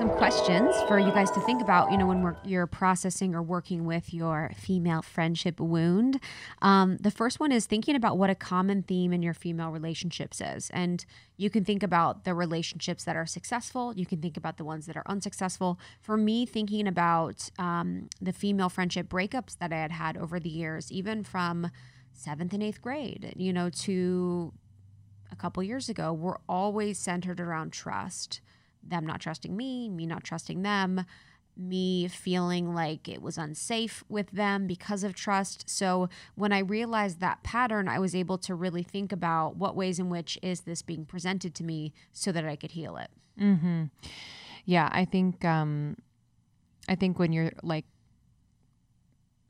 some questions for you guys to think about, you know, when you're processing or working with your female friendship wound. Um, the first one is thinking about what a common theme in your female relationships is. And you can think about the relationships that are successful, you can think about the ones that are unsuccessful. For me, thinking about um, the female friendship breakups that I had had over the years, even from seventh and eighth grade, you know, to a couple years ago, were always centered around trust them not trusting me, me not trusting them, me feeling like it was unsafe with them because of trust. So when I realized that pattern, I was able to really think about what ways in which is this being presented to me so that I could heal it. Mm-hmm. Yeah, I think um, I think when you're like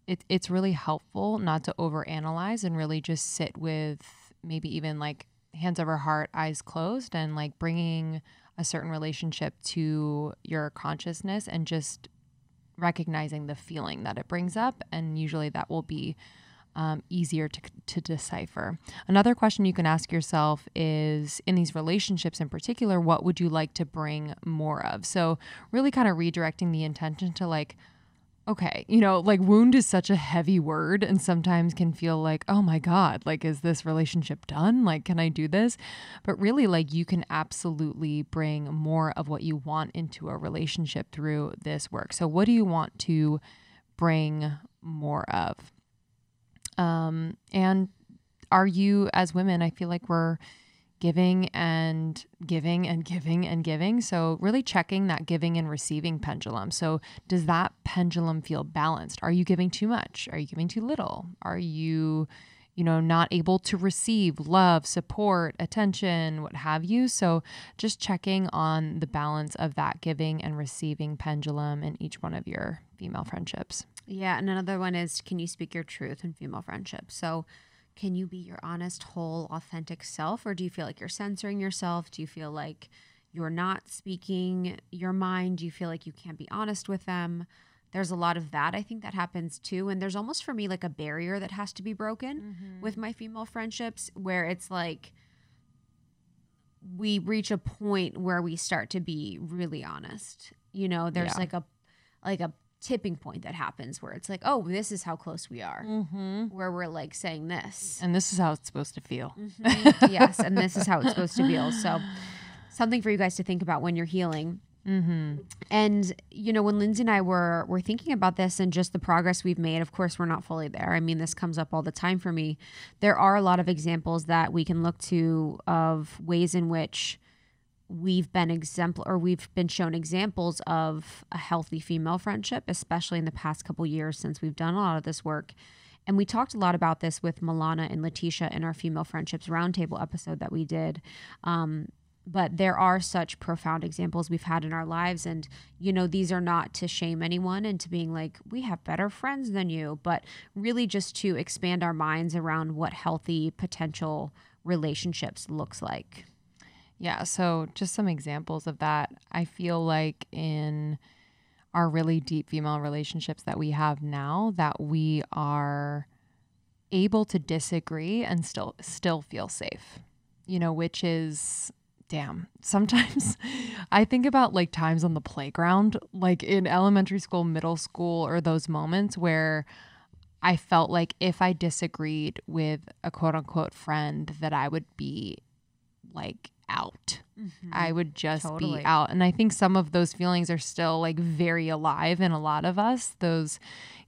it, it's really helpful not to overanalyze and really just sit with maybe even like hands over heart, eyes closed, and like bringing a certain relationship to your consciousness and just recognizing the feeling that it brings up. And usually that will be um, easier to, to decipher. Another question you can ask yourself is in these relationships in particular, what would you like to bring more of? So, really kind of redirecting the intention to like, okay, you know, like wound is such a heavy word and sometimes can feel like, oh my God, like, is this relationship done? Like, can I do this? But really, like, you can absolutely bring more of what you want into a relationship through this work. So, what do you want to bring more of? Um, and are you, as women, I feel like we're, giving and giving and giving and giving. So, really checking that giving and receiving pendulum. So, does that pendulum feel balanced? Are you giving too much? Are you giving too little? Are you, you know, not able to receive love, support, attention, what have you? So, just checking on the balance of that giving and receiving pendulum in each one of your female friendships. Yeah. And another one is can you speak your truth in female friendships? So, can you be your honest, whole, authentic self? Or do you feel like you're censoring yourself? Do you feel like you're not speaking your mind? Do you feel like you can't be honest with them? There's a lot of that I think that happens too. And there's almost for me like a barrier that has to be broken mm-hmm. with my female friendships where it's like, we reach a point where we start to be really honest. You know, there's yeah. like a like a tipping point that happens where it's like, oh, this is how close we are, mm-hmm. where we're like saying this, and this is how it's supposed to feel. Mm-hmm. yes, and this is how it's supposed to feel. So, something for you guys to think about when you're healing. Mm-hmm. And you know, when Lindsey and I were were thinking about this and just the progress we've made, of course, we're not fully there. I mean, this comes up all the time for me. There are a lot of examples that we can look to of ways in which we've been exemplar or we've been shown examples of a healthy female friendship, especially in the past couple years since we've done a lot of this work. And we talked a lot about this with Milana and Letitia in our female friendships roundtable episode that we did. Um, but there are such profound examples we've had in our lives. And, you know, these are not to shame anyone and to being like, we have better friends than you, but really just to expand our minds around what healthy potential relationships looks like. Yeah. So, just some examples of that. I feel like in our really deep female relationships that we have now, that we are able to disagree and still still feel safe. You know, which is damn. Sometimes I think about like times on the playground, like in elementary school, middle school, or those moments where I felt like if I disagreed with a quote unquote friend, that I would be like out. Mm-hmm. I would just totally. be out. And I think some of those feelings are still like very alive in a lot of us. Those,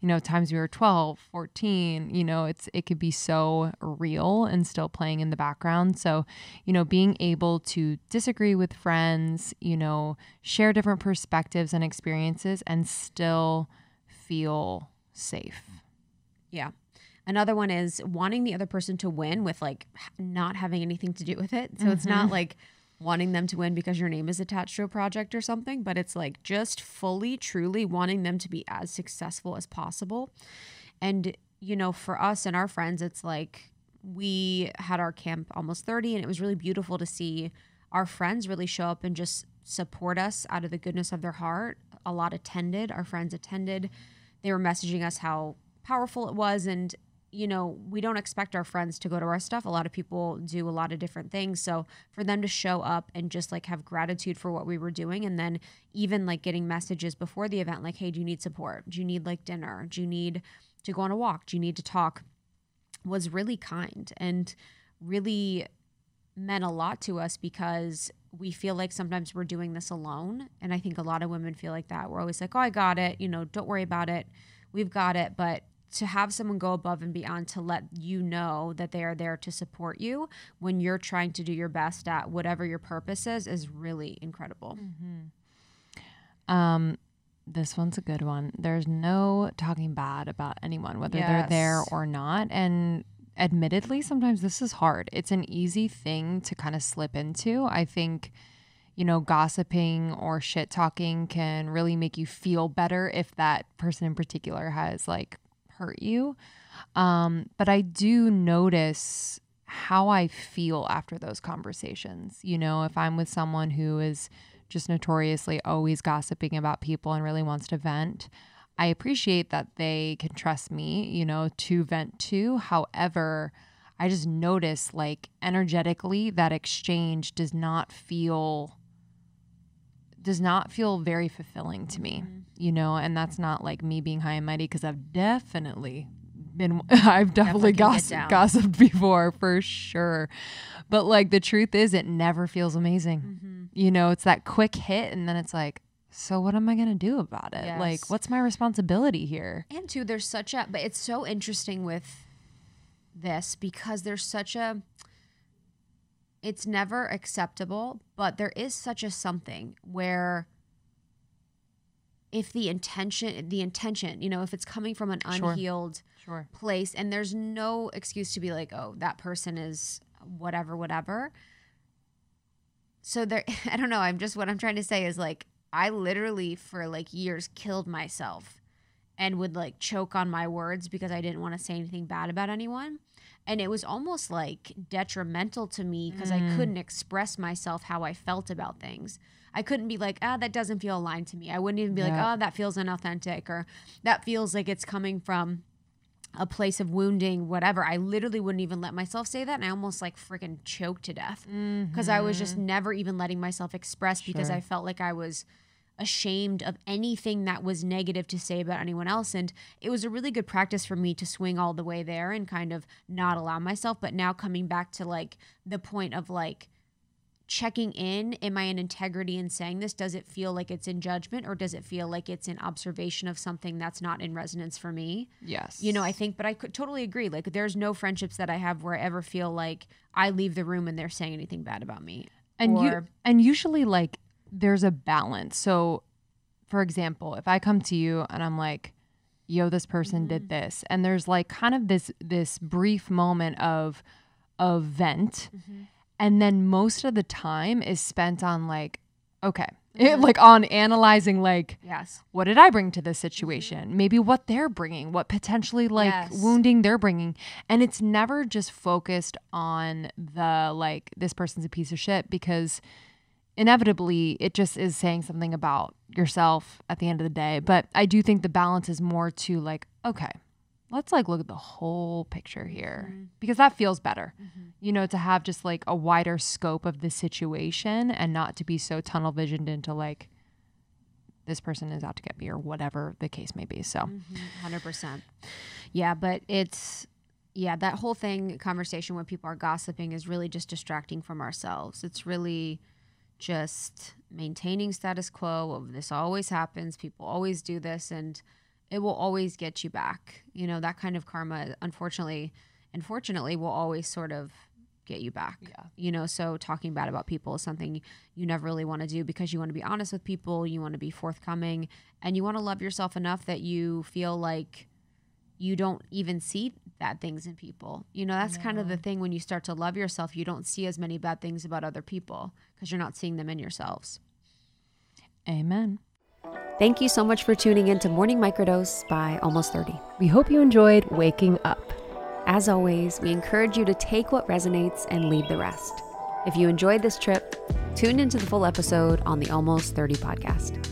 you know, times we were 12, 14, you know, it's it could be so real and still playing in the background. So, you know, being able to disagree with friends, you know, share different perspectives and experiences and still feel safe. Yeah. Another one is wanting the other person to win with like not having anything to do with it. So mm-hmm. it's not mm-hmm. like wanting them to win because your name is attached to a project or something, but it's like just fully, truly wanting them to be as successful as possible. And, you know, for us and our friends, it's like we had our camp almost 30, and it was really beautiful to see our friends really show up and just support us out of the goodness of their heart. A lot attended, our friends attended. They were messaging us how powerful it was. And you know, we don't expect our friends to go to our stuff. A lot of people do a lot of different things. So for them to show up and just like have gratitude for what we were doing and then even like getting messages before the event like, hey, do you need support? Do you need like dinner? Do you need to go on a walk? Do you need to talk? Was really kind and really meant a lot to us because we feel like sometimes we're doing this alone. And I think a lot of women feel like that. We're always like, oh, I got it. You know, don't worry about it. We've got it. But to have someone go above and beyond to let you know that they are there to support you when you're trying to do your best at whatever your purpose is is really incredible. Mm-hmm. Um, this one's a good one. There's no talking bad about anyone, whether yes. they're there or not. And admittedly, sometimes this is hard. It's an easy thing to kind of slip into. I think you know, gossiping or shit talking can really make you feel better if that person in particular has like hurt you. Um, but I do notice how I feel after those conversations. You know, if I'm with someone who is just notoriously always gossiping about people and really wants to vent, I appreciate that they can trust me, you know, to vent to. However, I just notice like energetically that exchange does not feel does not feel very fulfilling to me, mm-hmm. you know, and that's not like me being high and mighty because I've definitely been, I've definitely, definitely gossiped before for sure. But like the truth is, it never feels amazing. Mm-hmm. You know, it's that quick hit, and then it's like, so what am I going to do about it? Yes. Like, what's my responsibility here? And two, there's such a, but it's so interesting with this because there's such a, it's never acceptable, but there is such a something where if the intention the intention, you know, if it's coming from an unhealed sure. place and there's no excuse to be like, "Oh, that person is whatever whatever." So there I don't know, I'm just what I'm trying to say is like I literally for like years killed myself and would like choke on my words because I didn't want to say anything bad about anyone and it was almost like detrimental to me because mm. I couldn't express myself how I felt about things. I couldn't be like, ah, that doesn't feel aligned to me. I wouldn't even be yeah. like, oh, that feels inauthentic or that feels like it's coming from a place of wounding, whatever. I literally wouldn't even let myself say that. And I almost like freaking choked to death because mm-hmm. I was just mm-hmm. never even letting myself express sure. because I felt like I was ashamed of anything that was negative to say about anyone else. And it was a really good practice for me to swing all the way there and kind of not allow myself. But now coming back to like the point of like, checking in am i in integrity in saying this? Does it feel like it's in judgment or does it feel like it's an observation of something that's not in resonance for me? Yes. You know i think but i could totally agree. Like there's no friendships that i have where i ever feel like i leave the room and they're saying anything bad about me. And or, you and usually like there's a balance. So, for example, if I come to you and I'm like, yo, this person mm-hmm. did this, and there's like kind of this this brief moment of of vent, mm-hmm. and then most of the time is spent on like, okay, mm-hmm. it, like on analyzing like yes what did i bring to this situation mm-hmm. maybe what they're bringing what potentially like yes. wounding they're bringing and it's never just focused on the like this person's a piece of shit because inevitably it just is saying something about yourself at the end of the day. But I do think the balance is more to like, okay, let's like look at the whole picture here mm-hmm. because that feels better. Mm-hmm. You know, to have just like a wider scope of the situation and not to be so tunnel visioned into like this person is out to get me or whatever the case may be. So, mm-hmm. 100%. Yeah, but it's yeah, that whole thing conversation when people are gossiping is really just distracting from ourselves. It's really just maintaining status quo of this always happens, people always do this, and it will always get you back. You know, that kind of karma, unfortunately, unfortunately, will always sort of get you back. Yeah. You know, so talking bad about people is something you never really want to do because you want to be honest with people, you want to be forthcoming, and you want to love yourself enough that you feel like you don't even see bad things in people. You know, that's no. kind of the thing when you start to love yourself, you don't see as many bad things about other people because you're not seeing them in yourselves. Amen. Thank you so much for tuning in to Morning Microdose by Almost 30. We hope you enjoyed waking up. As always, we encourage you to take what resonates and leave the rest. If you enjoyed this trip, tune into the full episode on the Almost 30 podcast.